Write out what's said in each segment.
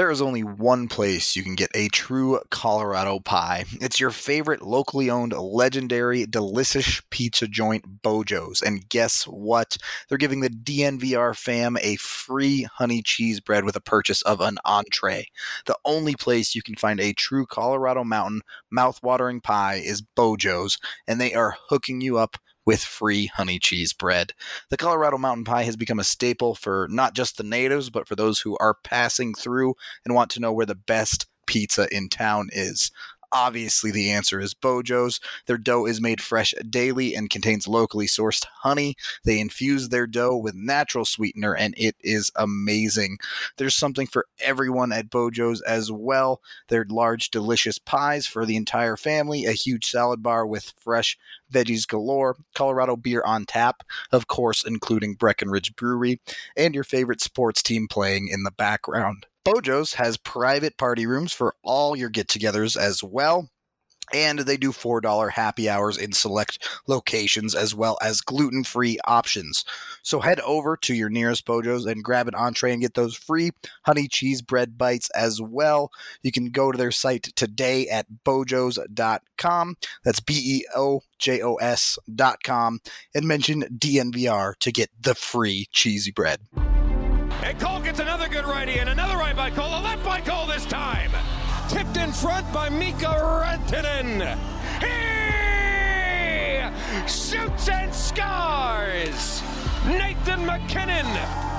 There is only one place you can get a true Colorado pie. It's your favorite locally owned, legendary, delicious pizza joint, Bojo's. And guess what? They're giving the DNVR fam a free honey cheese bread with a purchase of an entree. The only place you can find a true Colorado Mountain mouth-watering pie is Bojo's, and they are hooking you up with free honey cheese bread. The Colorado Mountain Pie has become a staple for not just the natives, but for those who are passing through and want to know where the best pizza in town is. Obviously, the answer is Bojo's. Their dough is made fresh daily and contains locally sourced honey. They infuse their dough with natural sweetener, and it is amazing. There's something for everyone at Bojo's as well. Their large, delicious pies for the entire family, a huge salad bar with fresh veggies galore, Colorado beer on tap, of course, including Breckenridge Brewery, and your favorite sports team playing in the background. Bojo's has private party rooms for all your get togethers as well. And they do $4 happy hours in select locations as well as gluten free options. So head over to your nearest Bojo's and grab an entree and get those free honey cheese bread bites as well. You can go to their site today at bojos.com. That's B E O J O S.com and mention DNVR to get the free cheesy bread. And Cole gets another good righty and another right by Cole. A left by Cole this time. Tipped in front by Mikko Rantanen. He shoots and scores. Nathan MacKinnon.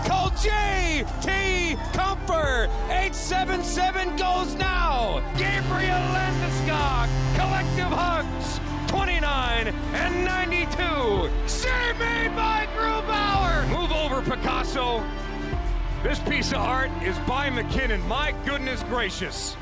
Cole J.T. Compher. 877 goes now. Gabriel Landeskog. Collective hugs. 29 and 92. Save made by Grubauer. Move over, Picasso. This piece of art is by MacKinnon. My goodness gracious.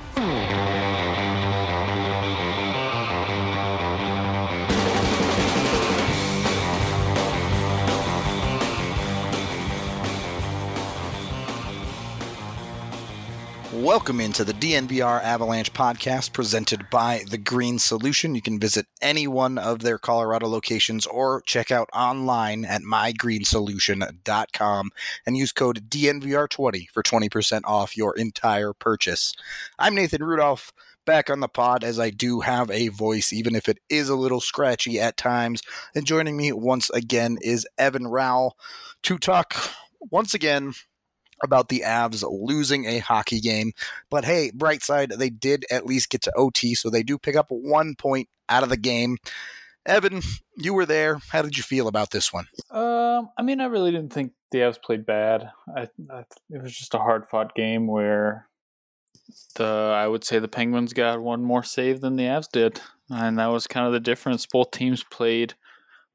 Welcome into the DNVR Avalanche podcast presented by The Green Solution. You can visit any one of their Colorado locations or check out online at mygreensolution.com and use code DNVR20 for 20% off your entire purchase. I'm Nathan Rudolph, back on the pod as I do have a voice, even if it is a little scratchy at times. And joining me once again is Evan Rawal to talk once again about the Avs losing a hockey game. But hey, bright side, they did at least get to OT, so they do pick up one point out of the game. Evan, you were there. How did you feel about this one? Um, I mean, I really didn't think the Avs played bad. I, I, it was just a hard fought game where the I would say the Penguins got one more save than the Avs did, and that was kind of the difference. Both teams played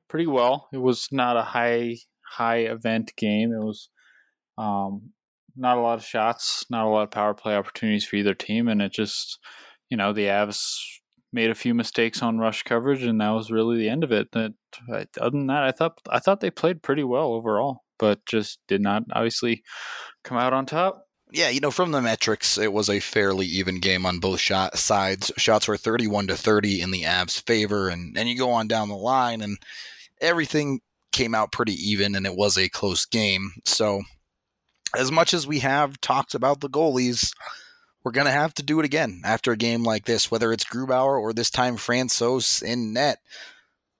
pretty well. It was not a high high event game. It was um, not a lot of shots, not a lot of power play opportunities for either team, and it just, you know, the Avs made a few mistakes on rush coverage, and that was really the end of it. That other than that, I thought I thought they played pretty well overall, but just did not obviously come out on top. Yeah, you know, from the metrics, it was a fairly even game on both shot sides. Shots were 31 to 30 in the Avs' favor, and and you go on down the line, and everything came out pretty even, and it was a close game. So as much as we have talked about the goalies, we're going to have to do it again after a game like this, whether it's Grubauer or this time Francouz in net.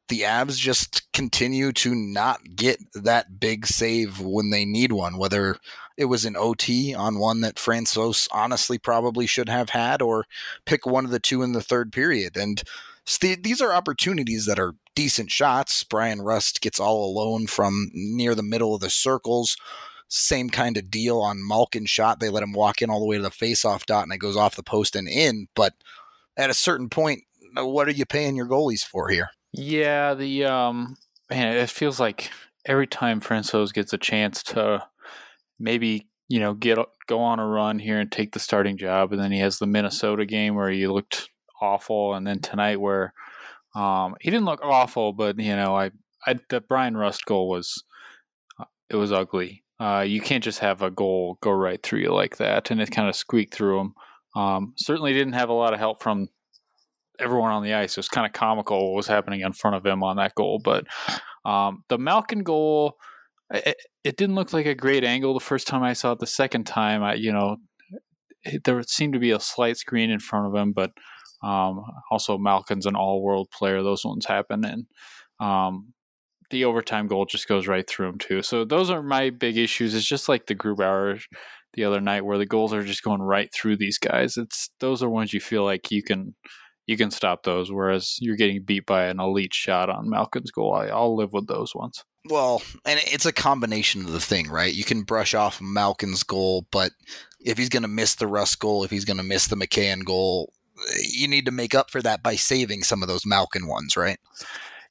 The Avs just continue to not get that big save when they need one, whether it was an OT on one that Francouz honestly probably should have had, or pick one of the two in the third period. And these are opportunities that are decent shots. Bryan Rust gets all alone from near the middle of the circles same kind of deal on Malkin shot. They let him walk in all the way to the faceoff dot and it goes off the post and in. But at a certain point, uh, what are you paying your goalies for here? Yeah, the um man, it feels like every time Francouz gets a chance to maybe you know get go on a run here and take the starting job, and then he has the Minnesota game where he looked awful, and then tonight where um, he didn't look awful, but you know I, I the Bryan Rust goal was uh, it was ugly. Uh, you can't just have a goal go right through you like that, and it kind of squeaked through him. Um, certainly didn't have a lot of help from everyone on the ice. It was kind of comical what was happening in front of him on that goal. But um, the Malkin goal, it, it, didn't look like a great angle the first time I saw it. The second time, I you know, there seemed to be a slight screen in front of him, but um, also Malkin's an all-world player. Those ones happen, and um, the overtime goal just goes right through him too. So those are my big issues. It's just like the Grubauer the other night where the goals are just going right through these guys. It's those are ones you feel like you can you can stop those, whereas you're getting beat by an elite shot on Malkin's goal. I, I'll live with those ones. Well, and it's a combination of the thing, right? You can brush off Malkin's goal, but if he's going to miss the Rust goal, if he's going to miss the McCann goal, eh, you need to make up for that by saving some of those Malkin ones, right?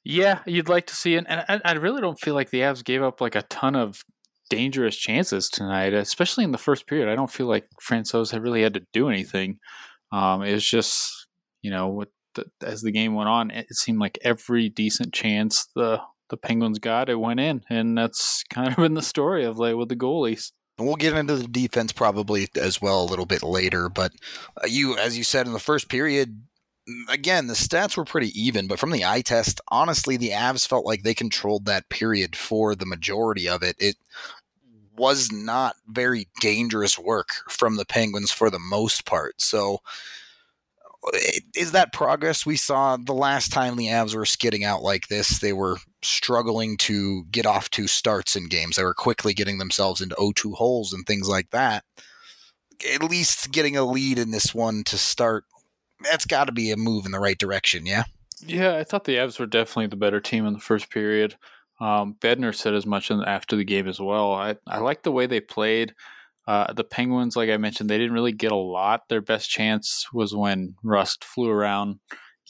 Yeah, you'd like to see it. And I, I really don't feel like the Avs gave up like a ton of dangerous chances tonight, especially in the first period. I don't feel like Francouz had really had to do anything. Um, it was just, you know, the, as the game went on, it seemed like every decent chance the the Penguins got, it went in, and that's kind of been the story of like with the goalies. We'll get into the defense probably as well a little bit later, but uh, you, as you said in the first period, Mm, again, the stats were pretty even, but from the eye test, honestly, the Avs felt like they controlled that period for the majority of it. It was not very dangerous work from the Penguins for the most part. So, is that progress we saw the last time the Avs were skidding out like this? They were struggling to get off to starts in games. They were quickly getting themselves into 0-2 holes and things like that. At least getting a lead in this one to start that's got to be a move in the right direction, yeah? Yeah, I thought the Avs were definitely the better team in the first period. Um, Bednar said as much after the game as well. I, I like the way they played. Uh, the Penguins, like I mentioned, they didn't really get a lot. Their best chance was when Rust flew around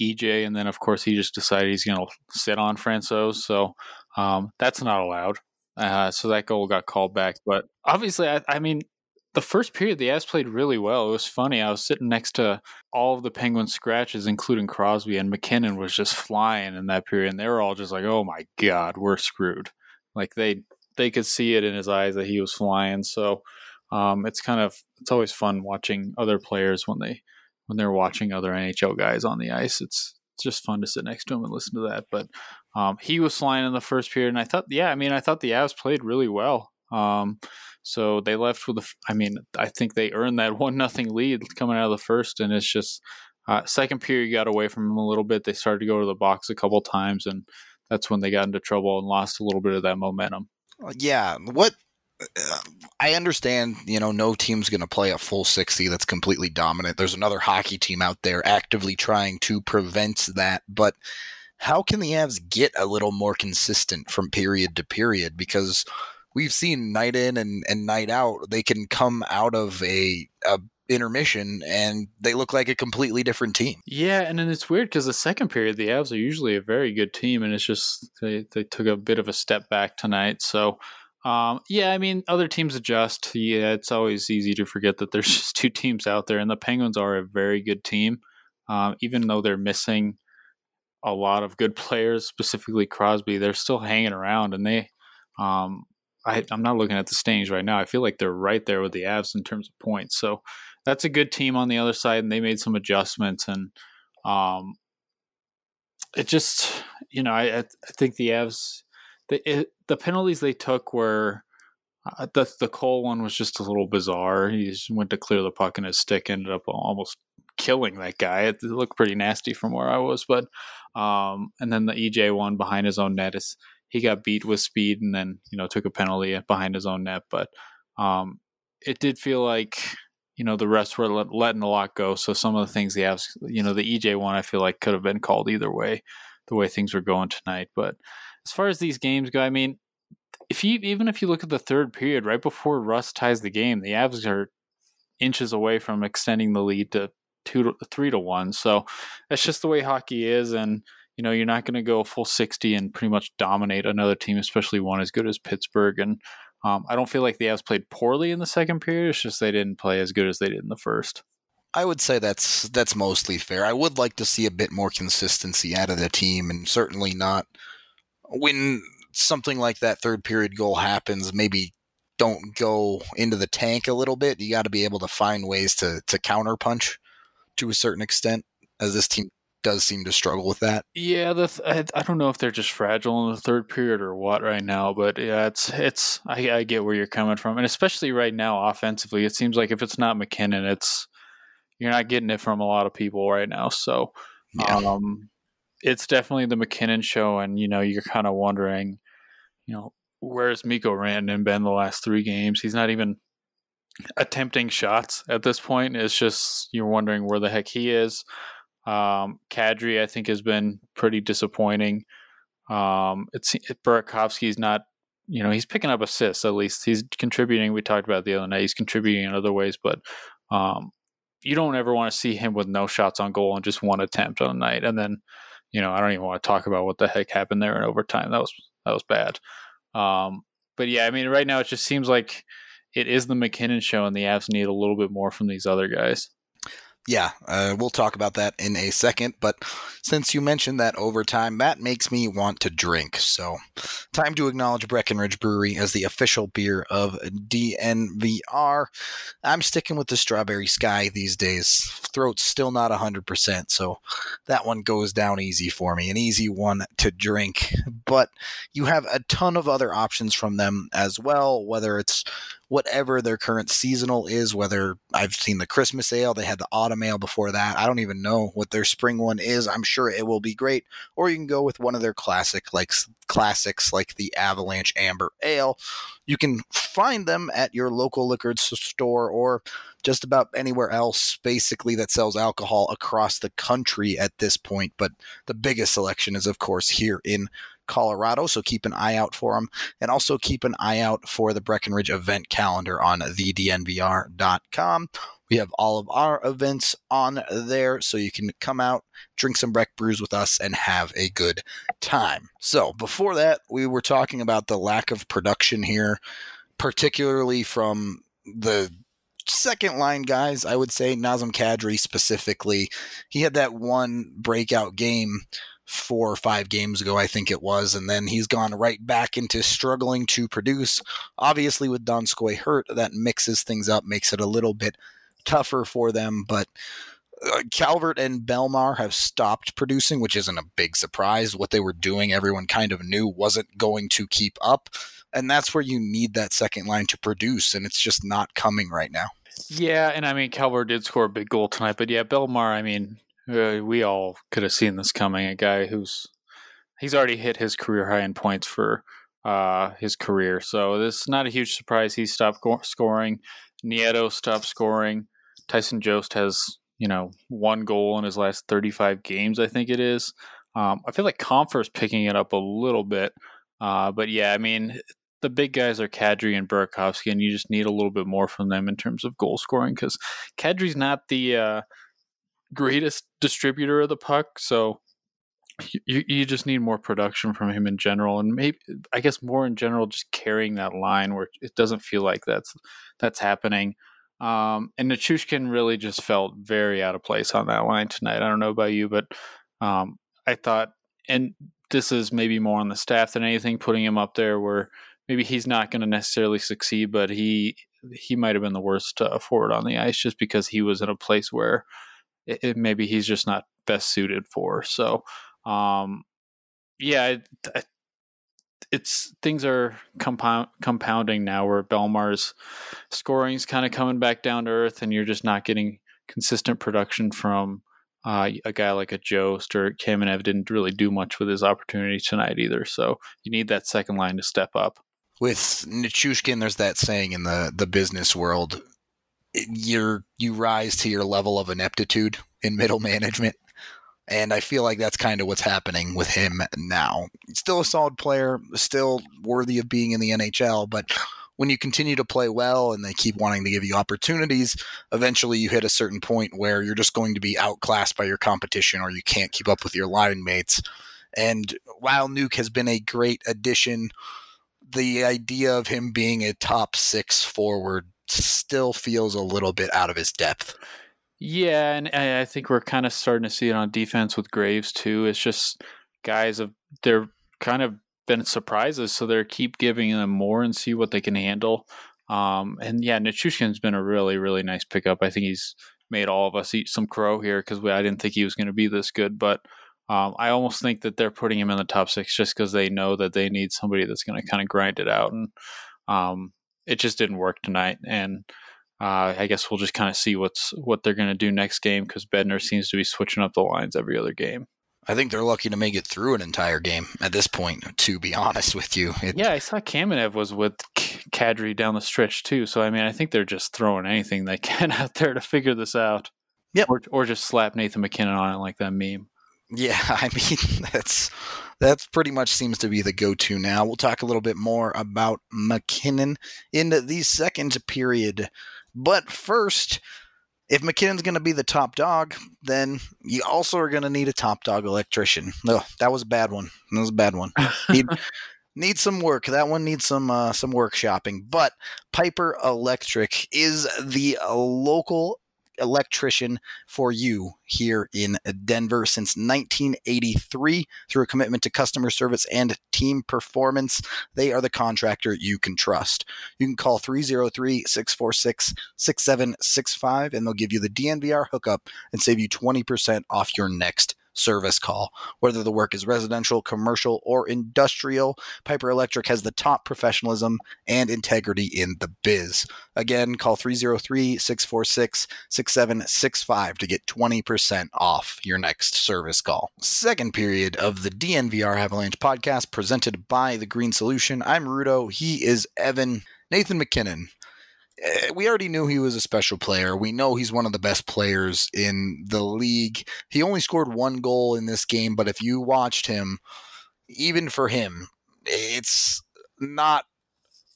EJ, and then of course he just decided he's going to sit on Francouz. So um, that's not allowed. Uh, so that goal got called back. But obviously, I, I mean, the first period, the Avs played really well. It was funny. I was sitting next to all of the Penguins scratches, including Crosby, and MacKinnon was just flying in that period. And they were all just like, "Oh my god, we're screwed!" Like they they could see it in his eyes that he was flying. So um, it's kind of it's always fun watching other players when they when they're watching other NHL guys on the ice. It's it's just fun to sit next to him and listen to that. But um, he was flying in the first period, and I thought, yeah, I mean, I thought the Avs played really well. Um, so they left with a, I mean, I think they earned that one nothing lead coming out of the first, and it's just uh, second period got away from them a little bit. They started to go to the box a couple times, and that's when they got into trouble and lost a little bit of that momentum. Uh, yeah, what uh, I understand, you know, no team's going to play a full 60 that's completely dominant. There's another hockey team out there actively trying to prevent that, but how can the Avs get a little more consistent from period to period? Because we've seen night in and, and night out, they can come out of a, a intermission and they look like a completely different team. Yeah, and then it's weird because the second period, the Avs are usually a very good team, and it's just they, they took a bit of a step back tonight. So, um, yeah, I mean, other teams adjust. Yeah, it's always easy to forget that there's just two teams out there, and the Penguins are a very good team, um, even though they're missing a lot of good players, specifically Crosby. They're still hanging around, and they um, I, am not looking at the standings right now. I feel like they're right there with the Avs in terms of points. So that's a good team on the other side, and they made some adjustments. And um, it just, you know, I, I think the Avs, the it, the penalties they took were uh, the the Cole one was just a little bizarre. He just went to clear the puck, and his stick ended up almost killing that guy. It, it looked pretty nasty from where I was, but um, and then the EJ one behind his own net is he got beat with speed and then you know took a penalty behind his own net. But um, it did feel like you know the rest were let, letting a lot go. So some of the things the Avs, you know, the EJ one, I feel like could have been called either way, the way things were going tonight. But as far as these games go, I mean, if you even if you look at the third period, right before Rust ties the game, the Avs are inches away from extending the lead to two to three to one. So that's just the way hockey is, and you know, you're not going to go full 60 and pretty much dominate another team, especially one as good as Pittsburgh. And um, I don't feel like the Avs played poorly in the second period. It's just they didn't play as good as they did in the first. I would say that's that's mostly fair. I would like to see a bit more consistency out of the team, and certainly not when something like that third period goal happens. Maybe don't go into the tank a little bit. You got to be able to find ways to to counter punch to a certain extent, as this team does seem to struggle with that. Yeah, the th- I, I don't know if they're just fragile in the third period or what right now, but yeah, it's it's I, I get where you're coming from, and especially right now offensively, it seems like if it's not MacKinnon, it's you're not getting it from a lot of people right now. So, yeah. um, it's definitely the MacKinnon show, and you know you're kind of wondering, you know, where's Mikko Rantanen been the last three games? He's not even attempting shots at this point. It's just you're wondering where the heck he is. Um, Kadri, I think, has been pretty disappointing. Um, it's Burakovsky's not, you know, he's picking up assists at least. He's contributing. We talked about the other night. He's contributing in other ways, but um, you don't ever want to see him with no shots on goal and just one attempt on a night, and then you know, I don't even want to talk about what the heck happened there in overtime. That was that was bad. Um, but yeah, I mean, right now it just seems like it is the MacKinnon show, and the Avs need a little bit more from these other guys yeah, uh, we'll talk about that in a second. But since you mentioned that overtime, that makes me want to drink. So, time to acknowledge Breckenridge Brewery as the official beer of DNVR. I'm sticking with the Strawberry Sky these days. Throat's still not 100%, so that one goes down easy for me. An easy one to drink. But you have a ton of other options from them as well, whether it's whatever their current seasonal is, whether I've seen the Christmas ale, they had the autumn ale before that. I don't even know what their spring one is. I'm sure it will be great. Or you can go with one of their classic like classics like the Avalanche Amber Ale. You can find them at your local liquor store or just about anywhere else basically that sells alcohol across the country at this point, but the biggest selection is of course here in Colorado. So keep an eye out for them. And also keep an eye out for the Breckenridge event calendar on thednvr.com. We have all of our events on there, so you can come out, drink some Breck brews with us, and have a good time. So, before that, we were talking about the lack of production here, particularly from the second line guys, I would say Nazem Kadri specifically. He had that one breakout game four or five games ago, I think it was, and then he's gone right back into struggling to produce. Obviously, with Donskoi hurt, that mixes things up, makes it a little bit tougher for them, but. Uh, Calvert and Bellemare have stopped producing, which isn't a big surprise. What they were doing, everyone kind of knew wasn't going to keep up. And that's where you need that second line to produce, and it's just not coming right now. Yeah, and I mean, Calvert did score a big goal tonight, but yeah, Bellemare, I mean, uh, we all could have seen this coming. A guy who's he's already hit his career high in points for uh, his career, so this is not a huge surprise. He stopped go- scoring. Nieto stopped scoring. Tyson Jost has you know one goal in his last 35 games, I think it is. Um, I feel like Compher's picking it up a little bit, uh, but yeah, I mean the big guys are Kadri and Burakovsky, and you just need a little bit more from them in terms of goal scoring because Kadri's not the uh, greatest distributor of the puck, so you you just need more production from him in general, and maybe I guess more in general, just carrying that line where it doesn't feel like that's that's happening. Um, and Nichushkin really just felt very out of place on that line tonight. I don't know about you, but um, I thought, and this is maybe more on the staff than anything, putting him up there where maybe he's not going to necessarily succeed, but he he might have been the worst uh, forward on the ice just because he was in a place where it, it, maybe he's just not best suited for. So, um, yeah, it, it's things are compound, compounding now where Bellemare's scoring is kind of coming back down to earth, and you're just not getting consistent production from uh, a guy like a Jost or Kamenev didn't really do much with his opportunity tonight either. So you need that second line to step up. With Nichushkin, there's that saying in the the business world: you're you rise to your level of ineptitude in middle management. And I feel like that's kind of what's happening with him now. Still a solid player, still worthy of being in the NHL, but when you continue to play well and they keep wanting to give you opportunities, eventually you hit a certain point where you're just going to be outclassed by your competition or you can't keep up with your line mates. And while Nuke has been a great addition, the idea of him being a top six forward still feels a little bit out of his depth. Yeah, and I think we're kind of starting to see it on defense with Graves too. It's just guys have they're kind of been surprises, so they're keep giving them more and see what they can handle. Um, and yeah, Nichushkin's been a really really nice pickup. I think he's made all of us eat some crow here because I didn't think he was going to be this good. But um, I almost think that they're putting him in the top six just because they know that they need somebody that's going to kind of grind it out. And um, it just didn't work tonight. And uh, I guess we'll just kind of see what's what they're going to do next game because Bednar seems to be switching up the lines every other game. I think they're lucky to make it through an entire game at this point. To be honest with you, it, yeah, I saw Kamenev was with Kadri down the stretch too. So I mean, I think they're just throwing anything they can out there to figure this out. Yeah, or, or just slap Nathan MacKinnon on it like that meme. Yeah, I mean that's that's pretty much seems to be the go-to now. We'll talk a little bit more about MacKinnon in the second period, but first, if MacKinnon's going to be the top dog, then you also are going to need a top dog electrician. No, that was a bad one. That was a bad one. Need, need some work. That one needs some uh, some workshopping. But Piper Electric is the local electrician for you here in Denver since 1983 through a commitment to customer service and team performance. They are the contractor you can trust. You can call 303 646 6765 and they'll give you the DNVR hookup and save you 20% off your next service call. Whether the work is residential, commercial, or industrial, Piper Electric has the top professionalism and integrity in the biz. Again, call 303 646 6765 to get 20% off your next service call. Second period of the DNVR Avalanche podcast presented by The Green Solution. I'm Rudo. He is Evan. Nathan MacKinnon Eh, Eh, we already knew he was a special player. We know he's one of the best players in the league. He only scored one goal in this game, but if you watched him, even for him, it's not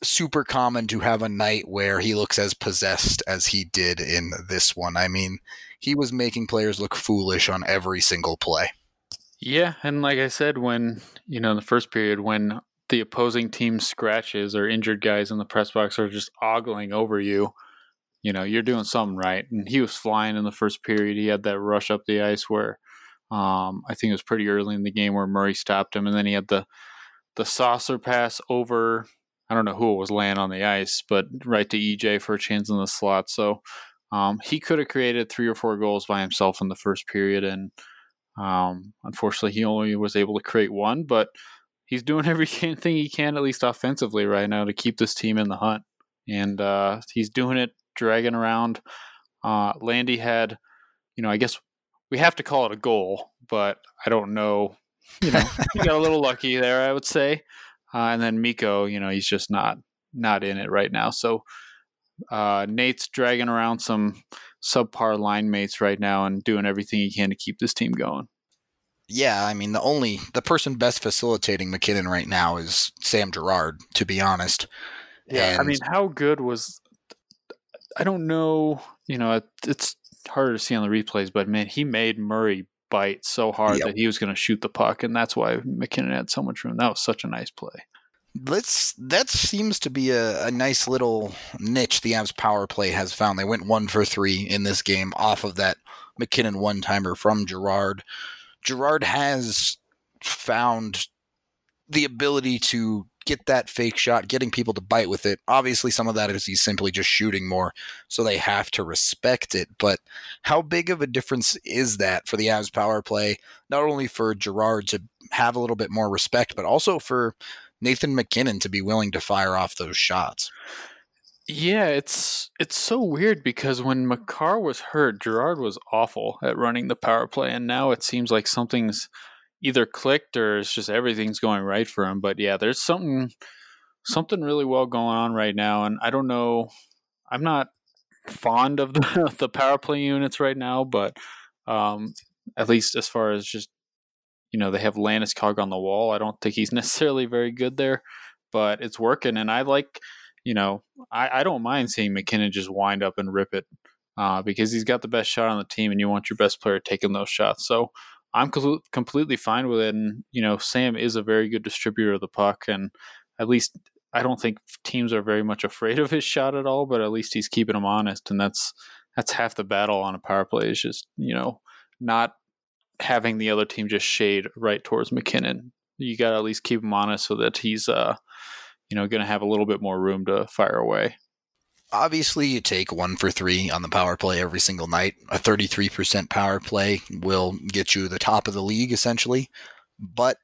super common to have a night where he looks as possessed as he did in this one. I mean, he was making players look foolish on every single play. Yeah, and like I said, when you know in the first period, when the opposing team scratches or injured guys in the press box are just ogling over you, you know, you're doing something right. And he was flying in the first period. He had that rush up the ice where um, I think it was pretty early in the game where Murray stopped him, and then he had the the saucer pass over. I don't know who it was laying on the ice, but right to EJ for a chance in the slot. So um, he could have created three or four goals by himself in the first period, and um, unfortunately, he only was able to create one. But he's doing everything he can, at least offensively, right now to keep this team in the hunt. And uh, he's doing it, dragging around. Uh, Landy had, you know, I guess we have to call it a goal, but I don't know. You know, he got a little lucky there, I would say. Uh, and then Miko, you know, he's just not not in it right now. So uh, Nate's dragging around some subpar line mates right now and doing everything he can to keep this team going yeah, I mean the only the person best facilitating MacKinnon right now is Sam Girard, to be honest. Yeah, and I mean, how good was? I don't know. You know, it's harder to see on the replays, but man, he made Murray bite so hard yep. that he was going to shoot the puck, and that's why MacKinnon had so much room. That was such a nice play. Let's that seems to be a, a nice little niche the Avs power play has found. They went one for three in this game off of that MacKinnon one timer from Girard. Girard has found the ability to get that fake shot, getting people to bite with it. Obviously, some of that is he's simply just shooting more, so they have to respect it. But how big of a difference is that for the Avs power play? Not only for Girard to have a little bit more respect, but also for Nathan MacKinnon to be willing to fire off those shots. Yeah, it's it's so weird because when Makar was hurt, Girard was awful at running the power play, and now it seems like something's either clicked or it's just everything's going right for him. But yeah, there's something something really well going on right now, and I don't know. I'm not fond of the the power play units right now, but um, at least as far as just you know they have Landeskog on the wall. I don't think he's necessarily very good there, but it's working, and I like you know, I, I don't mind seeing MacKinnon just wind up and rip it uh, because he's got the best shot on the team, and you want your best player taking those shots. So I'm co- completely fine with it. And you know, Sam is a very good distributor of the puck, and at least I don't think teams are very much afraid of his shot at all. But at least he's keeping them honest, and that's that's half the battle on a power play. Is just you know not having the other team just shade right towards MacKinnon. You got to at least keep him honest so that he's uh you know, going to have a little bit more room to fire away. obviously you take one for three on the power play every single night. A 33% power play will get you the top of the league essentially. But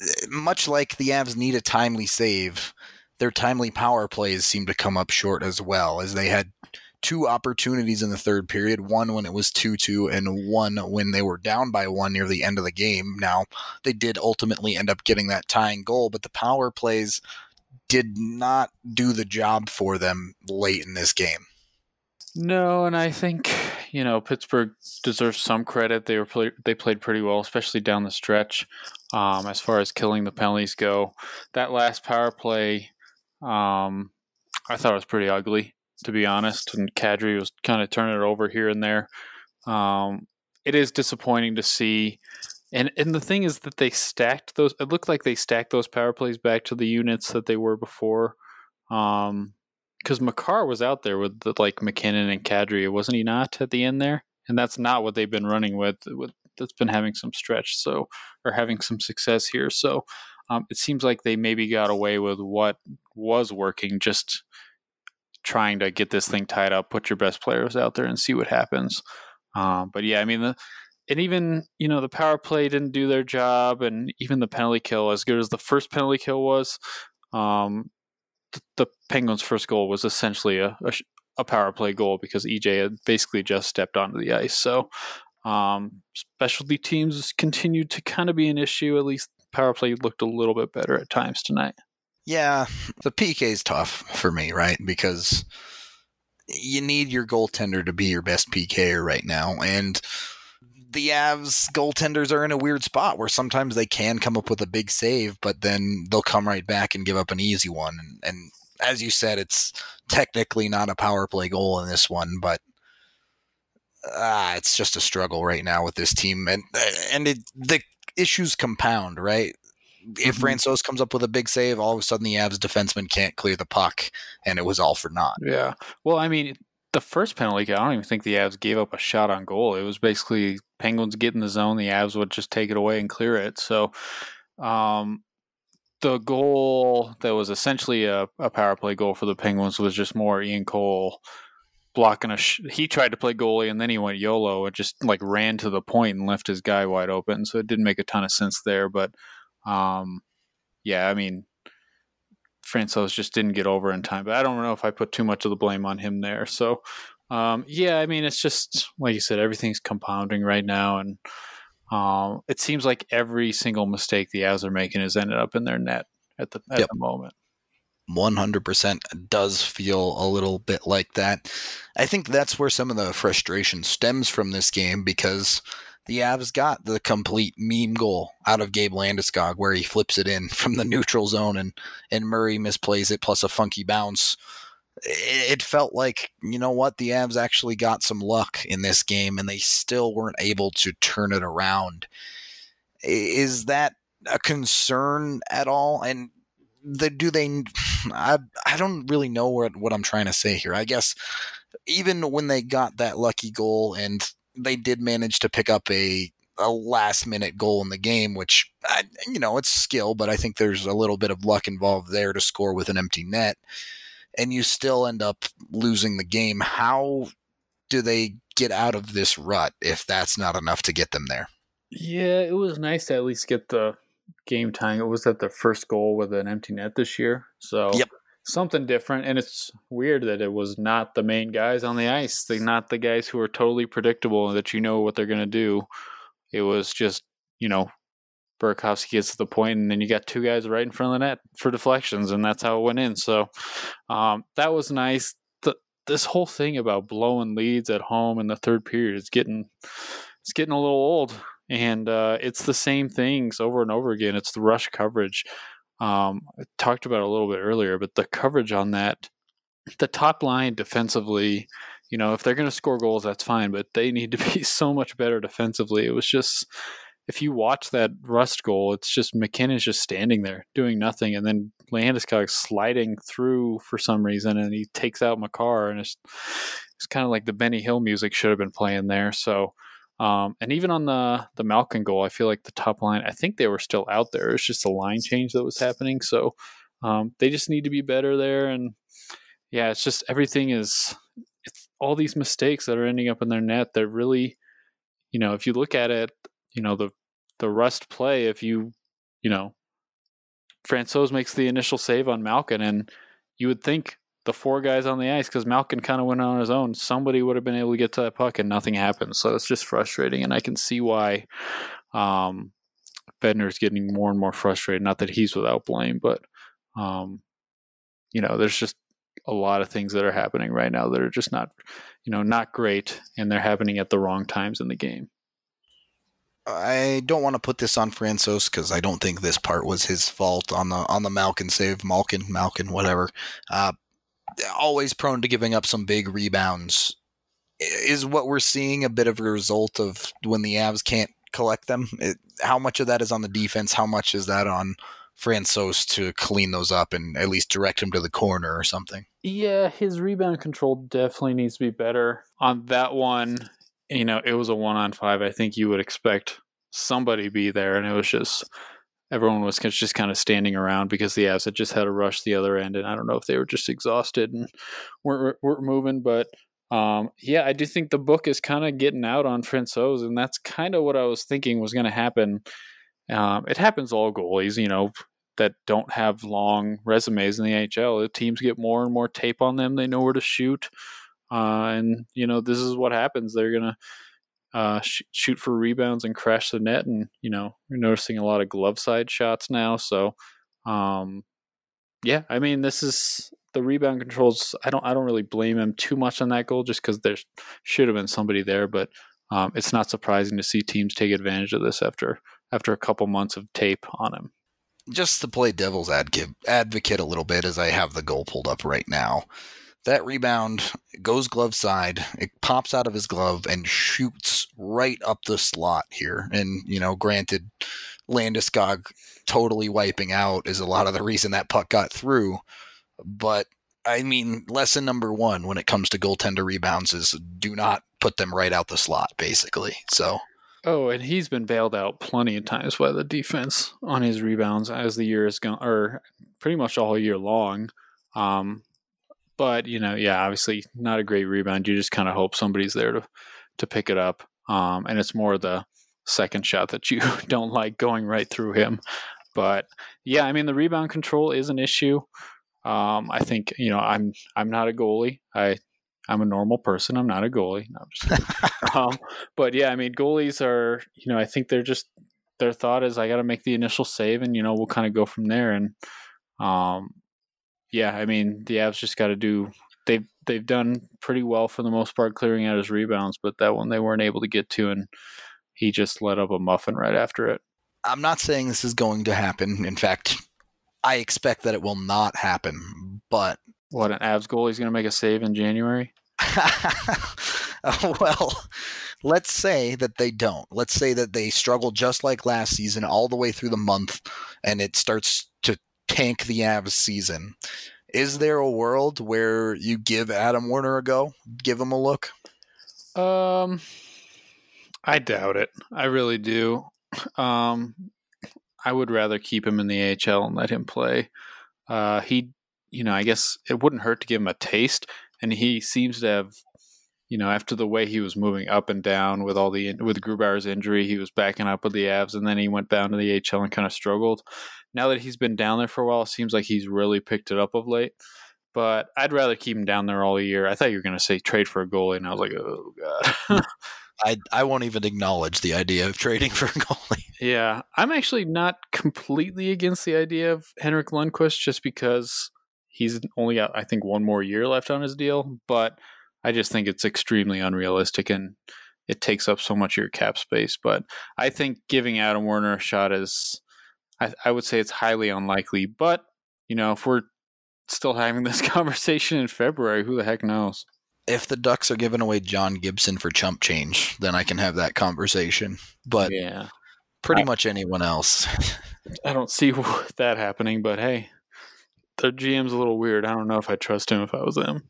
eh, much like the Avs need a timely save, their timely power plays seem to come up short as well, as they had two opportunities in the third period one when it was 2 2, and one when they were down by one near the end of the game. Now, they did ultimately end up getting that tying goal, but the power plays did not do the job for them late in this game. No, and I think you know Pittsburgh deserves some credit. They were play, they played pretty well, especially down the stretch. Um, as far as killing the penalties go, that last power play, um, I thought it was pretty ugly to be honest. And Kadri was kind of turning it over here and there. Um, it is disappointing to see and and the thing is that they stacked those. It looked like they stacked those power plays back to the units that they were before. Um, because Makar was out there with the, like MacKinnon and Kadri, wasn't he not at the end there? And that's not what they've been running with. with that's been having some stretch, so or having some success here. So um, it seems like they maybe got away with what was working, just trying to get this thing tied up, put your best players out there, and see what happens. Um, but yeah, I mean the and even you know the power play didn't do their job, and even the penalty kill, as good as the first penalty kill was, um, the, the Penguins' first goal was essentially a, a, a, power play goal because EJ had basically just stepped onto the ice. So um, specialty teams continued to kind of be an issue. At least power play looked a little bit better at times tonight. Yeah, the PK is tough for me, right? Because you need your goaltender to be your best PKer right now, and the Avs goaltenders are in a weird spot where sometimes they can come up with a big save, but then they'll come right back and give up an easy one. And, and as you said, it's technically not a power play goal in this one, but uh, it's just a struggle right now with this team, and and it, the issues compound. Right, if mm-hmm. Comes up with a big save, all of a sudden the Avs defenseman can't clear the puck, and it was all for naught. Yeah. Well, I mean, the first penalty, I don't even think the Avs gave up a shot on goal. It was basically Penguins get in the zone, the Avs would just take it away and clear it. So, um, the goal that was essentially a, a power play goal for the Penguins was just more Ian Cole blocking a. Sh- he tried to play goalie and then he went YOLO and just like ran to the point and left his guy wide open. So it didn't make a ton of sense there. But, um, yeah, I mean, Francouz just didn't get over in time. But I don't know if I put too much of the blame on him there. So, um, yeah, I mean, it's just like you said, everything's compounding right now, and um, it seems like every single mistake the Avs are making has ended up in their net at the at yep. the moment. 100% does feel a little bit like that. I think that's where some of the frustration stems from this game because the Avs got the complete meme goal out of Gabe Landeskog where he flips it in from the neutral zone and, and Murray misplays it plus a funky bounce. It felt like, you know what, the Avs actually got some luck in this game and they still weren't able to turn it around. Is that a concern at all? And the, do they, I, I don't really know what, what I'm trying to say here. I guess even when they got that lucky goal and they did manage to pick up a a last minute goal in the game, which you know it's skill, but I think there's a little bit of luck involved there to score with an empty net, and you still end up losing the game. How do they get out of this rut if that's not enough to get them there? Yeah, it was nice to at least get the game time. It was at the first goal with an empty net this year, so yep something different. And it's weird that it was not the main guys on the ice. They're not the guys who are totally predictable and that you know what they're going to do. It was just, you know, Burakovsky gets to the point, and then you got two guys right in front of the net for deflections, and that's how it went in. So um, that was nice. The, this whole thing about blowing leads at home in the third period is getting it's getting a little old, and uh, it's the same things over and over again. It's the rush coverage. Um, I talked about a little bit earlier, but the coverage on that, the top line defensively, you know, if they're going to score goals, that's fine, but they need to be so much better defensively. It was just, if you watch that Rust goal, it's just MacKinnon's just standing there doing nothing, and then Landeskog sliding through for some reason, and he takes out Makar, and it's it's kind of like the Benny Hill music should have been playing there. So um, and even on the the Malkin goal, I feel like the top line, I think they were still out there. It's just a line change that was happening. So um, they just need to be better there. And yeah, it's just everything is it's all these mistakes that are ending up in their net. They're really, you know, if you look at it, you know the the Rust play. If you, you know, Francouz makes the initial save on Malkin, and you would think the four guys on the ice because Malkin kind of went on his own. Somebody would have been able to get to that puck, and nothing happened. So it's just frustrating, and I can see why um, Bednar's getting more and more frustrated. Not that he's without blame, but um, you know, there's just a lot of things that are happening right now that are just not, you know, not great, and they're happening at the wrong times in the game. I don't want to put this on Francouz because I don't think this part was his fault on the on the Malkin save, Malkin, Malkin, whatever. Uh, always prone to giving up some big rebounds. Is what we're seeing a bit of a result of when the Avs can't collect them? It, how much of that is on the defense? How much is that on Francouz to clean those up and at least direct him to the corner or something? Yeah, his rebound control definitely needs to be better. On that one, you know, it was a one on five. I think you would expect somebody be there, and it was just everyone was just kind of standing around because the Avs had just had a rush the other end, and I don't know if they were just exhausted and weren't weren't moving, but um, yeah, I do think the book is kind of getting out on Francouz, and that's kind of what I was thinking was going to happen. Um, it happens all goalies, you know, that don't have long resumes in the NHL. The teams get more and more tape on them; they know where to shoot. Uh, and you know this is what happens. They're gonna uh, sh- shoot for rebounds and crash the net, and you know you're noticing a lot of glove side shots now. So, um, yeah, I mean this is the rebound controls. I don't I don't really blame him too much on that goal, just because there should have been somebody there. But um, it's not surprising to see teams take advantage of this after after a couple months of tape on him. Just to play devil's advocate a little bit, as I have the goal pulled up right now that rebound goes glove side. It pops out of his glove and shoots right up the slot here. And, you know, granted, Landeskog totally wiping out is a lot of the reason that puck got through. But I mean, lesson number one when it comes to goaltender rebounds is do not put them right out the slot, basically. So. Oh, and he's been bailed out plenty of times by the defense on his rebounds as the year has gone, or pretty much all year long. Um, but you know, yeah, obviously not a great rebound. You just kind of hope somebody's there to to pick it up. Um, and it's more the second shot that you don't like going right through him. But yeah, I mean the rebound control is an issue. Um, I think you know I'm I'm not a goalie. I I'm a normal person. I'm not a goalie. No, um, but yeah, I mean goalies are you know I think they're just their thought is I got to make the initial save and you know we'll kind of go from there and um, yeah, I mean the Avs just got to do. They've they've done pretty well for the most part clearing out his rebounds, but that one they weren't able to get to, and he just let up a muffin right after it. I'm not saying this is going to happen. In fact, I expect that it will not happen. But what an Avs goal? He's going to make a save in January. well, let's say that they don't. Let's say that they struggle just like last season all the way through the month, and it starts tank the Avs season. Is there a world where you give Adam Werner a go? Give him a look? Um I doubt it. I really do. Um I would rather keep him in the AHL and let him play. Uh he you know, I guess it wouldn't hurt to give him a taste and he seems to have you know, after the way he was moving up and down with all the with Grubauer's injury, he was backing up with the Avs, and then he went down to the AHL and kind of struggled now that he's been down there for a while, it seems like he's really picked it up of late. But I'd rather keep him down there all year. I thought you were going to say trade for a goalie, and I was like, oh god. I I won't even acknowledge the idea of trading for a goalie. Yeah, I'm actually not completely against the idea of Henrik Lundqvist, just because he's only got I think one more year left on his deal. But I just think it's extremely unrealistic and it takes up so much of your cap space. But I think giving Adam Werner a shot is I, I would say it's highly unlikely. But you know, if we're still having this conversation in February, who the heck knows? If the Ducks are giving away John Gibson for chump change, then I can have that conversation. But yeah, pretty I, much anyone else. I don't see that happening. But hey, the GM's a little weird. I don't know if I trust him if I was them.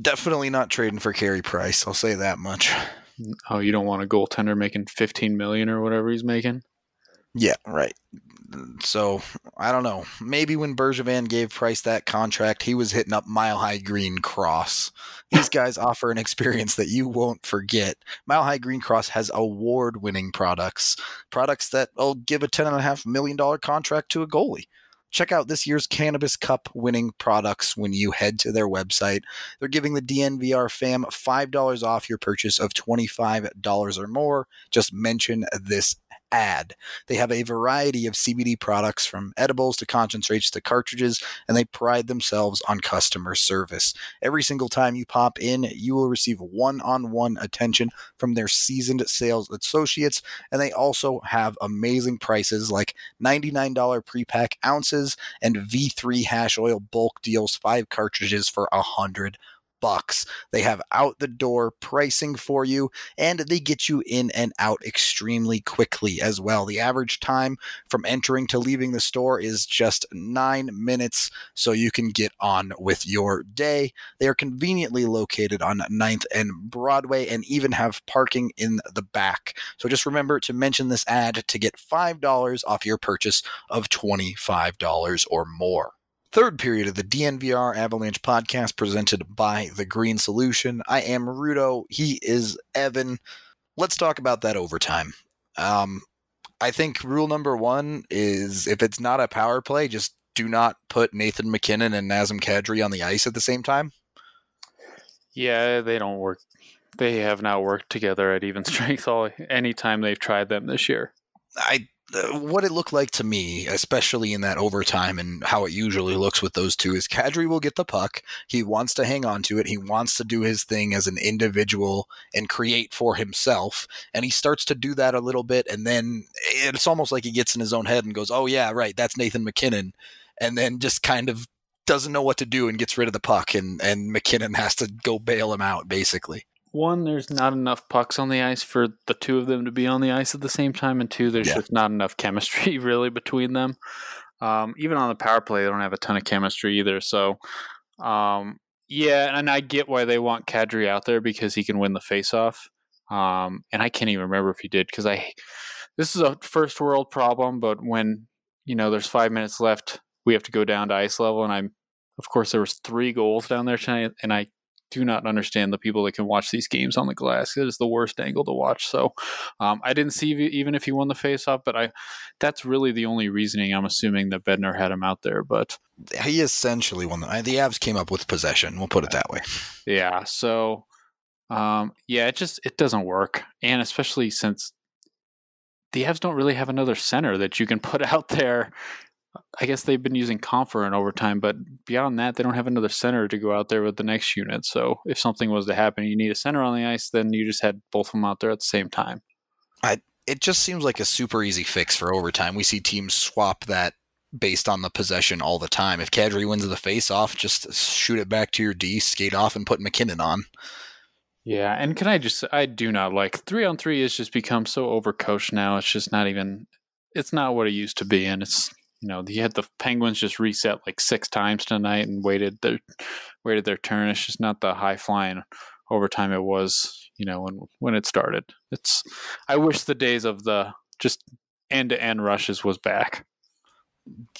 Definitely not trading for Carey Price. I'll say that much. Oh, you don't want a goaltender making fifteen million or whatever he's making? Yeah, right. So I don't know. Maybe when Bergevin gave Price that contract, he was hitting up Mile High Green Cross. These guys offer an experience that you won't forget. Mile High Green Cross has award-winning products, products that will give a ten and a half million dollar contract to a goalie. Check out this year's Cannabis Cup winning products when you head to their website. They're giving the DNVR fam $5 off your purchase of $25 or more. Just mention this ad. They have a variety of CBD products from edibles to concentrates to cartridges, and they pride themselves on customer service. Every single time you pop in, you will receive one on one attention from their seasoned sales associates, and they also have amazing prices like $99 pre pack ounces and V3 hash oil bulk deals, five cartridges for a 100 bucks. They have out the door pricing for you and they get you in and out extremely quickly as well. The average time from entering to leaving the store is just nine minutes, so you can get on with your day. They are conveniently located on 9th and Broadway and even have parking in the back. So just remember to mention this ad to get $5 off your purchase of $25 or more. Third period of the DNVR Avalanche podcast presented by The Green Solution. I am Rudo. He is Evan. Let's talk about that overtime. Um, I think rule number one is if it's not a power play, just do not put Nathan MacKinnon and Nazem Kadri on the ice at the same time. Yeah, they don't work. They have not worked together at even strength all any time they've tried them this year. I Uh, what it looked like to me, especially in that overtime and how it usually looks with those two, is Kadri will get the puck. He wants to hang on to it. He wants to do his thing as an individual and create for himself. And he starts to do that a little bit. And then it's almost like he gets in his own head and goes, oh, yeah, right, that's Nathan MacKinnon. And then just kind of doesn't know what to do and gets rid of the puck. And, and MacKinnon has to go bail him out, basically one, there's not enough pucks on the ice for the two of them to be on the ice at the same time, and two, there's yeah. just not enough chemistry really between them. Um, even on the power play, they don't have a ton of chemistry either. So, um, yeah, and I get why they want Kadri out there because he can win the faceoff. Um, and I can't even remember if he did because I. This is a first world problem, but when you know there's five minutes left, we have to go down to ice level, and I'm. Of course, there was three goals down there tonight, and I do not understand the people that can watch these games on the glass. It is the worst angle to watch. So um, I didn't see even if he won the faceoff, but I that's really the only reasoning I'm assuming that Bednar had him out there. But he essentially won. The, the Avs came up with possession. We'll put it that way. Yeah. So um, yeah, it just it doesn't work, and especially since the Avs don't really have another center that you can put out there I guess they've been using Compher in overtime, but beyond that, they don't have another center to go out there with the next unit. So if something was to happen, you need a center on the ice, then you just had both of them out there at the same time. I it just seems like a super easy fix for overtime. We see teams swap that based on the possession all the time. If Kadri wins the face off, just shoot it back to your D, skate off, and put MacKinnon on. Yeah, and can I just I do not like three on three has just become so overcoached now. It's just not even it's not what it used to be, and it's you know, he had the Penguins just reset like six times tonight and waited their waited their turn. It's just not the high flying overtime it was, you know, when when it started. It's I wish the days of the just end to end rushes was back.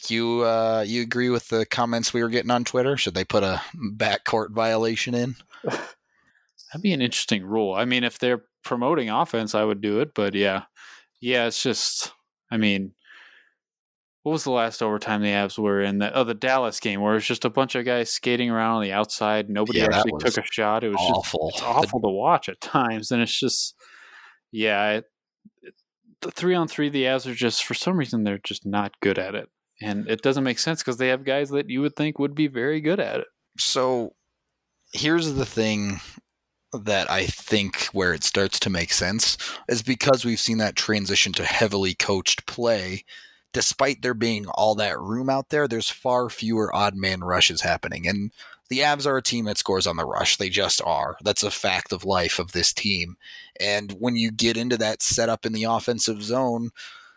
You uh, you agree with the comments we were getting on Twitter? Should they put a backcourt violation in? That'd be an interesting rule. I mean, if they're promoting offense, I would do it. But yeah, yeah, it's just. I mean, what was the last overtime the Avs were in? The, oh, the Dallas game where it was just a bunch of guys skating around on the outside. Nobody yeah, actually took a shot. It was awful. Just, awful to watch at times, and it's just, yeah, it, it, the three on three, the Avs are just for some reason they're just not good at it, and it doesn't make sense because they have guys that you would think would be very good at it. So, here's the thing that I think where it starts to make sense is because we've seen that transition to heavily coached play despite there being all that room out there, there's far fewer odd man rushes happening. And the Avs are a team that scores on the rush. They just are. That's a fact of life of this team. And when you get into that setup in the offensive zone,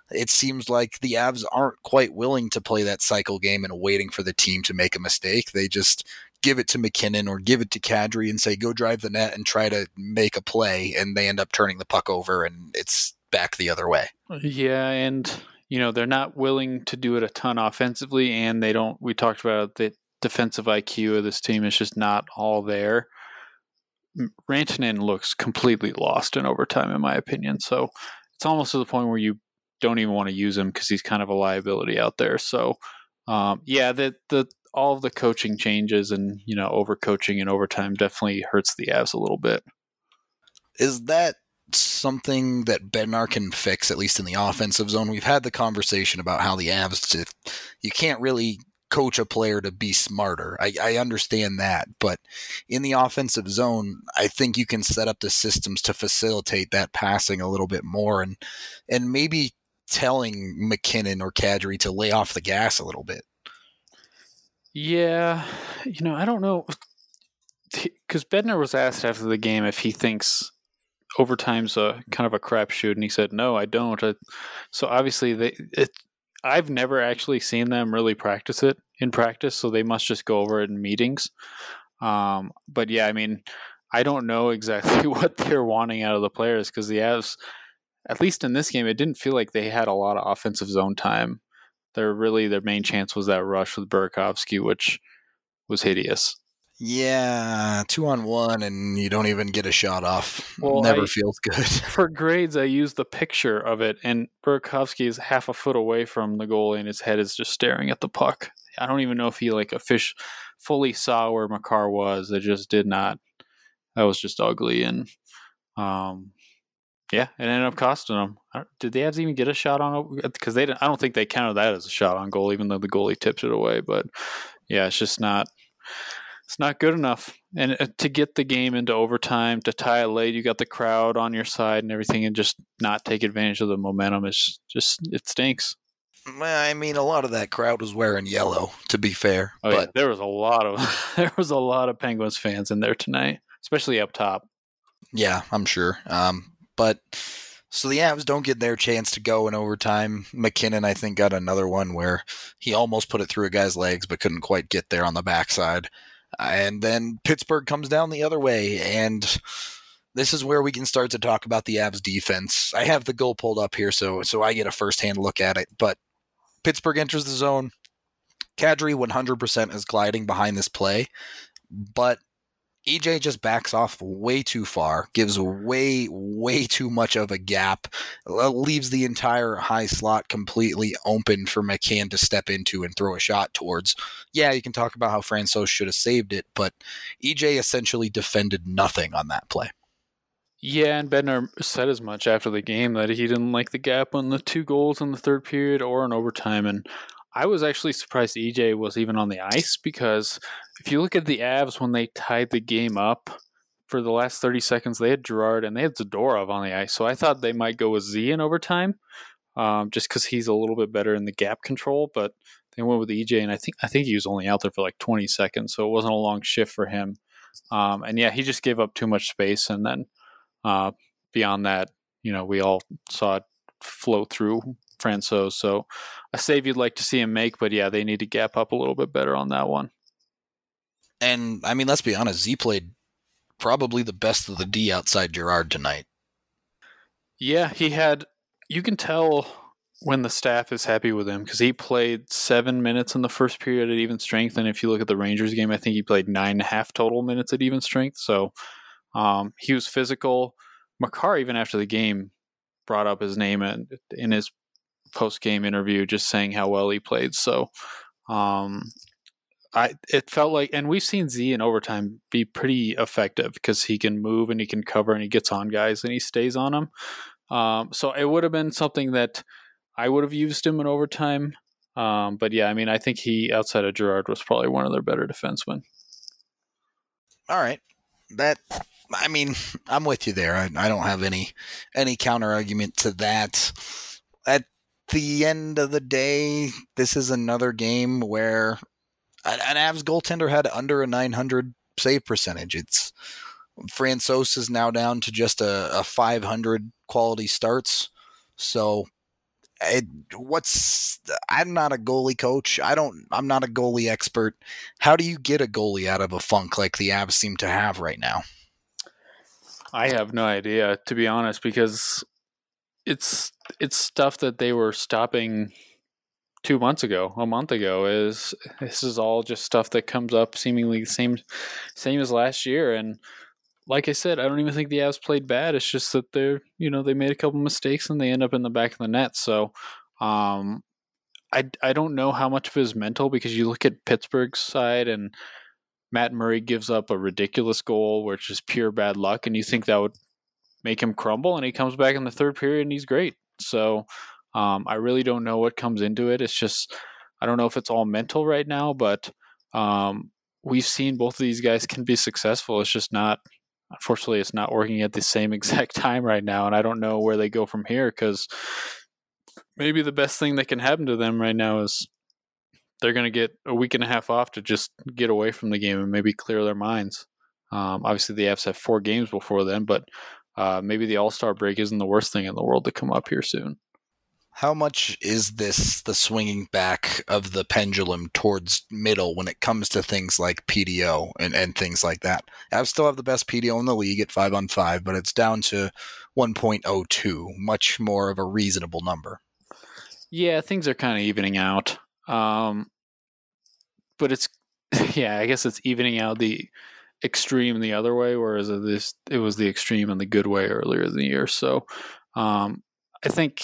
it seems like the Avs aren't quite willing to play that cycle game and waiting for the team to make a mistake. They just give it to MacKinnon or give it to Kadri and say, go drive the net and try to make a play. And they end up turning the puck over and it's back the other way. Yeah. And you know, they're not willing to do it a ton offensively, and they don't. We talked about the defensive IQ of this team is just not all there. Rantanen looks completely lost in overtime, in my opinion. So it's almost to the point where you don't even want to use him because he's kind of a liability out there. So um, yeah, the the all of the coaching changes and you know overcoaching and overtime definitely hurts the Avs a little bit. Is that something that Bednar can fix, at least in the offensive zone? We've had the conversation about how the Avs, you can't really coach a player to be smarter. I, I, understand that, but in the offensive zone, I think you can set up the systems to facilitate that passing a little bit more, and and maybe telling MacKinnon or Kadri to lay off the gas a little bit. Yeah, you know, I don't know because Bednar was asked after the game if he thinks overtime's a kind of a crapshoot, and he said, "No, I don't." I, so obviously, they it. I've never actually seen them really practice it in practice, so they must just go over it in meetings. Um, but yeah, I mean, I don't know exactly what they're wanting out of the players because the Avs, at least in this game, it didn't feel like they had a lot of offensive zone time. Their really their main chance was that rush with Burakovsky, which was hideous. Yeah, two on one, and you don't even get a shot off. Well, Never I, feels good. For grades, I used the picture of it, and Burakovsky is half a foot away from the goalie, and his head is just staring at the puck. I don't even know if he like a fish fully saw where Makar was. It just did not. That was just ugly, and um, yeah, it ended up costing them. Did the Avs even get a shot on? Because they, didn't. I don't think they counted that as a shot on goal, even though the goalie tipped it away. But yeah, it's just not it's not good enough. And uh, to get the game into overtime, to tie it late, you got the crowd on your side and everything, and just not take advantage of the momentum is just it stinks. Well, I mean, a lot of that crowd was wearing yellow. To be fair, oh, but yeah. there was a lot of there was a lot of Penguins fans in there tonight, especially up top. Yeah, I'm sure. Um, but so the Avs don't get their chance to go in overtime. MacKinnon, I think, got another one where he almost put it through a guy's legs, but couldn't quite get there on the backside. And then Pittsburgh comes down the other way. And this is where we can start to talk about the Avs defense. I have the goal pulled up here, so so I get a first-hand look at it. But Pittsburgh enters the zone. Kadri 100% is gliding behind this play, but EJ just backs off way too far, gives way, way too much of a gap, uh, leaves the entire high slot completely open for McCann to step into and throw a shot towards. Yeah, you can talk about how Francouz should have saved it, but EJ essentially defended nothing on that play. Yeah, and Bednar said as much after the game that he didn't like the gap on the two goals in the third period or in overtime. And I was actually surprised EJ was even on the ice because if you look at the Avs when they tied the game up for the last 30 seconds, they had Girard and they had Zadorov on the ice. So I thought they might go with Z in overtime um, just because he's a little bit better in the gap control. But they went with EJ, and I think I think he was only out there for like 20 seconds, so it wasn't a long shift for him. Um, and yeah, he just gave up too much space, and then uh, beyond that, you know, we all saw it flow through Francouz. So a save you'd like to see him make, but yeah, they need to gap up a little bit better on that one. And I mean, let's be honest, Z played probably the best of the D outside Girard tonight. Yeah, he had. You can tell when the staff is happy with him because he played seven minutes in the first period at even strength, and if you look at the Rangers game, I think he played nine and a half total minutes at even strength. So um, he was physical. Makar, even after the game, brought up his name in, in his post game interview, just saying how well he played. So, um, I it felt like, and we've seen Z in overtime be pretty effective because he can move and he can cover and he gets on guys and he stays on them. Um, so it would have been something that I would have used him in overtime. Um, but yeah, I mean, I think he outside of Girard was probably one of their better defensemen. All right, that I mean, I'm with you there. I, I don't have any any counter argument to that. At the end of the day, this is another game where an Avs goaltender had under a 900 save percentage. It's Francouz is now down to just a, a 500 quality starts. So it, what's I'm not a goalie coach. I don't I'm not a goalie expert. How do you get a goalie out of a funk like the Avs seem to have right now? I have no idea to be honest because it's it's stuff that they were stopping two months ago, a month ago. Is this is all just stuff that comes up seemingly the same same as last year and like I said, I don't even think the Avs played bad. It's just that they're, you know, they made a couple mistakes and they end up in the back of the net. So, um, I, I don't know how much of it is mental because you look at Pittsburgh's side and Matt Murray gives up a ridiculous goal, which is pure bad luck, and you think that would make him crumble, and he comes back in the third period and he's great. So um, I really don't know what comes into it. It's just I don't know if it's all mental right now, but um, we've seen both of these guys can be successful. It's just not unfortunately it's not working at the same exact time right now and i don't know where they go from here because maybe the best thing that can happen to them right now is they're going to get a week and a half off to just get away from the game and maybe clear their minds um, obviously the Avs have four games before then but uh, maybe the all-star break isn't the worst thing in the world to come up here soon how much is this the swinging back of the pendulum towards middle when it comes to things like PDO and, and things like that? I still have the best PDO in the league at five on five, but it's down to 1.02, much more of a reasonable number. Yeah, things are kind of evening out. Um, but it's, yeah, I guess it's evening out the extreme the other way, whereas this it was the extreme in the good way earlier in the year. So um, I think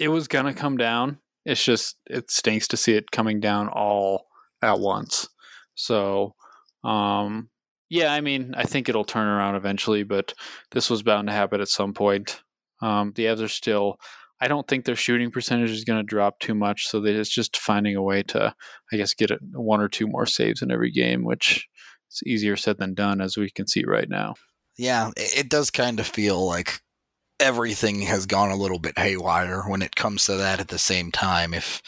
it was gonna come down. It's just it stinks to see it coming down all at once. So, um, yeah, I mean, I think it'll turn around eventually, but this was bound to happen at some point. Um, the others still, I don't think their shooting percentage is going to drop too much. So they, it's just finding a way to, I guess, get it, one or two more saves in every game, which is easier said than done, as we can see right now. Yeah, it does kind of feel like everything has gone a little bit haywire when it comes to that at the same time. If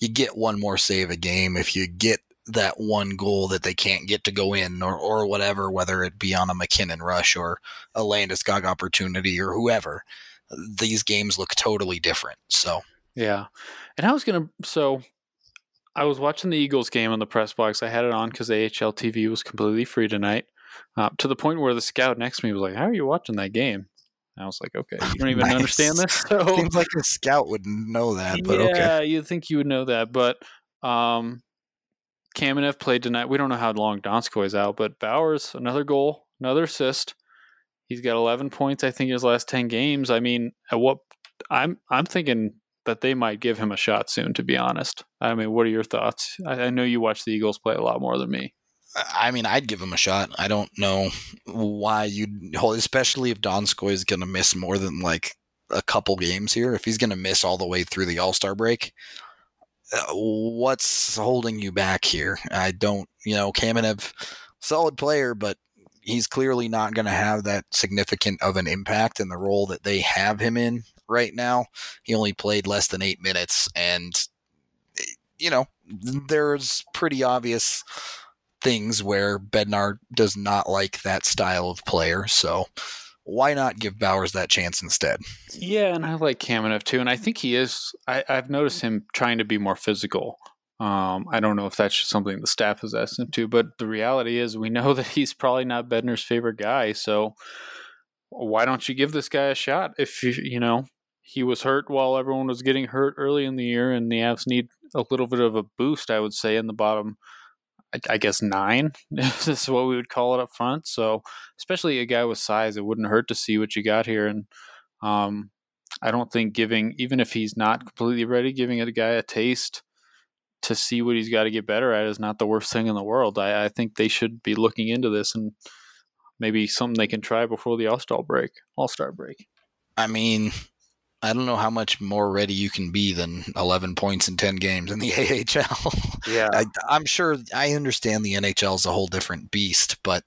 you get one more save a game, if you get that one goal that they can't get to go in or, or whatever, whether it be on a MacKinnon rush or a Landeskog opportunity or whoever, these games look totally different. So, yeah. And I was going to, so I was watching the Eagles game on the press box. I had it on because AHL TV was completely free tonight. Uh, to the point where the scout next to me was like, "How are you watching that game?" I was like, okay, you don't even nice. understand this. So seems like a scout would know that, but yeah, okay. you'd think you would know that, but um, Kamenev played tonight. We don't know how long Donskoi is out, but Bowers another goal, another assist. He's got 11 points, I think, in his last 10 games. I mean, at what I'm I'm thinking that they might give him a shot soon. To be honest, I mean, what are your thoughts? I, I know you watch the Eagles play a lot more than me. I mean, I'd give him a shot. I don't know why you'd hold, especially if Donskoi is going to miss more than like a couple games here. If he's going to miss all the way through the All Star break, uh, what's holding you back here? I don't, you know, Kamenev, solid player, but he's clearly not going to have that significant of an impact in the role that they have him in right now. He only played less than eight minutes, and you know, there's pretty obvious things where Bednar does not like that style of player. So why not give Bowers that chance instead? Yeah, and I like Kamenev too, and I think he is. I, have noticed him trying to be more physical. Um, I don't know if that's just something the staff has asked him to, but the reality is we know that he's probably not Bednar's favorite guy. So why don't you give this guy a shot? If you you know he was hurt while everyone was getting hurt early in the year, and the Avs need a little bit of a boost, I would say, in the bottom I guess nine is what we would call it up front. So especially a guy with size, it wouldn't hurt to see what you got here. And um, I don't think giving, even if he's not completely ready, giving a guy a taste to see what he's got to get better at is not the worst thing in the world. I, I think they should be looking into this and maybe something they can try before the All Star break. All Star break. I mean, I don't know how much more ready you can be than 11 points in 10 games in the AHL. Yeah. I, am sure I understand the NHL is a whole different beast, but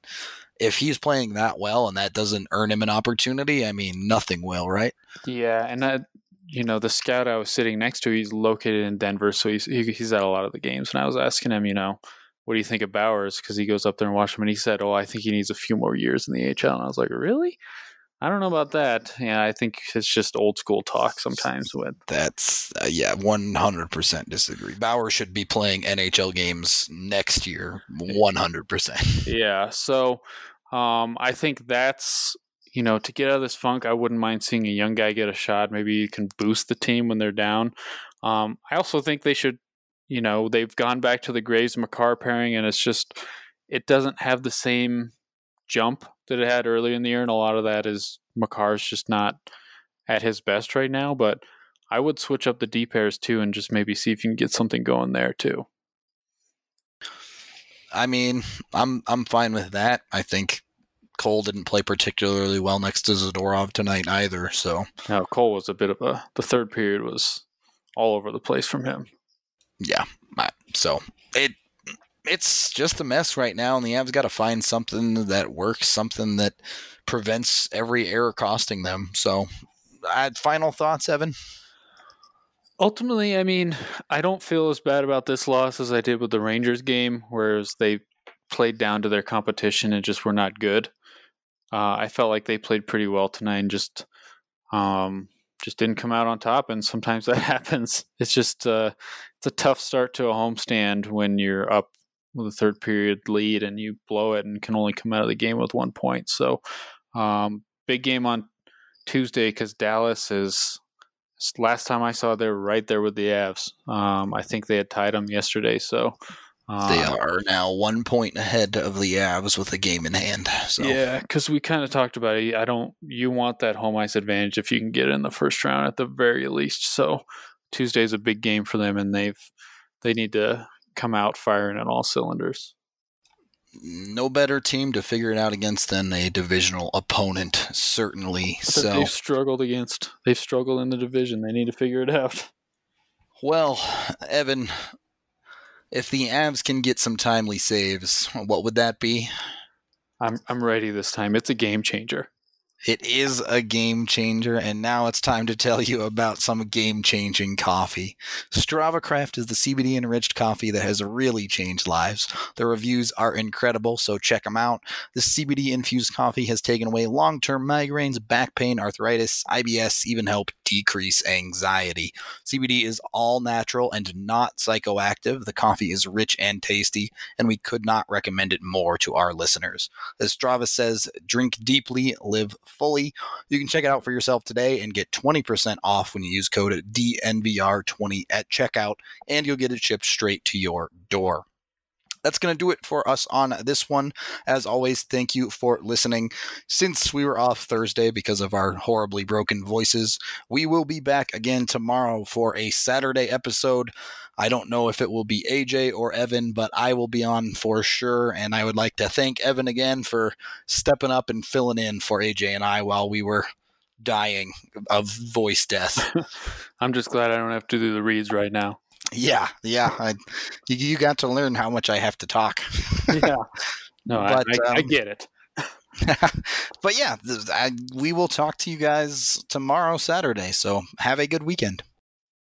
if he's playing that well and that doesn't earn him an opportunity, I mean, nothing will, right? Yeah. And that, you know, the scout I was sitting next to, he's located in Denver. So he's, he, he's at a lot of the games. And I was asking him, you know, what do you think of Bowers? Because he goes up there and watches him. And he said, oh, I think he needs a few more years in the AHL. And I was like, really? I don't know about that. Yeah, I think it's just old school talk sometimes with. That's uh, yeah, one hundred percent disagree. Bauer should be playing NHL games next year, one hundred percent. Yeah, so um, I think that's you know, to get out of this funk, I wouldn't mind seeing a young guy get a shot. Maybe you can boost the team when they're down. Um, I also think they should, you know, they've gone back to the Graves Makar pairing, and it's just it doesn't have the same jump that it had early in the year, and a lot of that is Makar's just not at his best right now. But I would switch up the D pairs too, and just maybe see if you can get something going there too. I mean, I'm I'm fine with that. I think Cole didn't play particularly well next to Zadorov tonight either. So now Cole was a bit of a the third period was all over the place from him. Yeah, so it it's just a mess right now, and the Avs got to find something that works, something that prevents every error costing them. So, uh, final thoughts, Evan. Ultimately, I mean, I don't feel as bad about this loss as I did with the Rangers game, whereas they played down to their competition and just were not good. Uh, I felt like they played pretty well tonight and just um, just didn't come out on top. And sometimes that happens. It's just uh, it's a tough start to a homestand when you're up with a third period lead and you blow it and can only come out of the game with one point. So um, big game on Tuesday because Dallas is. Last time I saw, they were right there with the Avs. Um, I think they had tied them yesterday, so they um, are now one point ahead of the Avs with a game in hand. So. Yeah, because we kind of talked about it. I don't. You want that home ice advantage if you can get it in the first round at the very least. So Tuesday's a big game for them, and they've they need to come out firing on all cylinders. No better team to figure it out against than a divisional opponent, certainly. so they've struggled against. They've struggled in the division. They need to figure it out. Well, Evan, if the Avs can get some timely saves, what would that be? I'm I'm ready this time. It's a game changer. It is a game changer, and now it's time to tell you about some game changing coffee. Strava Craft is the CBD enriched coffee that has really changed lives. The reviews are incredible, so check them out. The CBD infused coffee has taken away long term migraines, back pain, arthritis, IBS, even helped decrease anxiety. CBD is all natural and not psychoactive. The coffee is rich and tasty, and we could not recommend it more to our listeners. As Strava says, drink deeply, live fully. You can check it out for yourself today and get 20% off when you use code DNVR20 at checkout, and you'll get it shipped straight to your door that's going to do it for us on this one. As always, thank you for listening. Since we were off Thursday because of our horribly broken voices, we will be back again tomorrow for a Saturday episode. I don't know if it will be AJ or Evan, but I will be on for sure. And I would like to thank Evan again for stepping up and filling in for AJ and I while we were dying of voice death. I'm just glad I don't have to do the reads right now. Yeah, yeah. I, you, you got to learn how much I have to talk. yeah. No, but, I, I, um, I get it. but yeah, I, we will talk to you guys tomorrow, Saturday. So have a good weekend.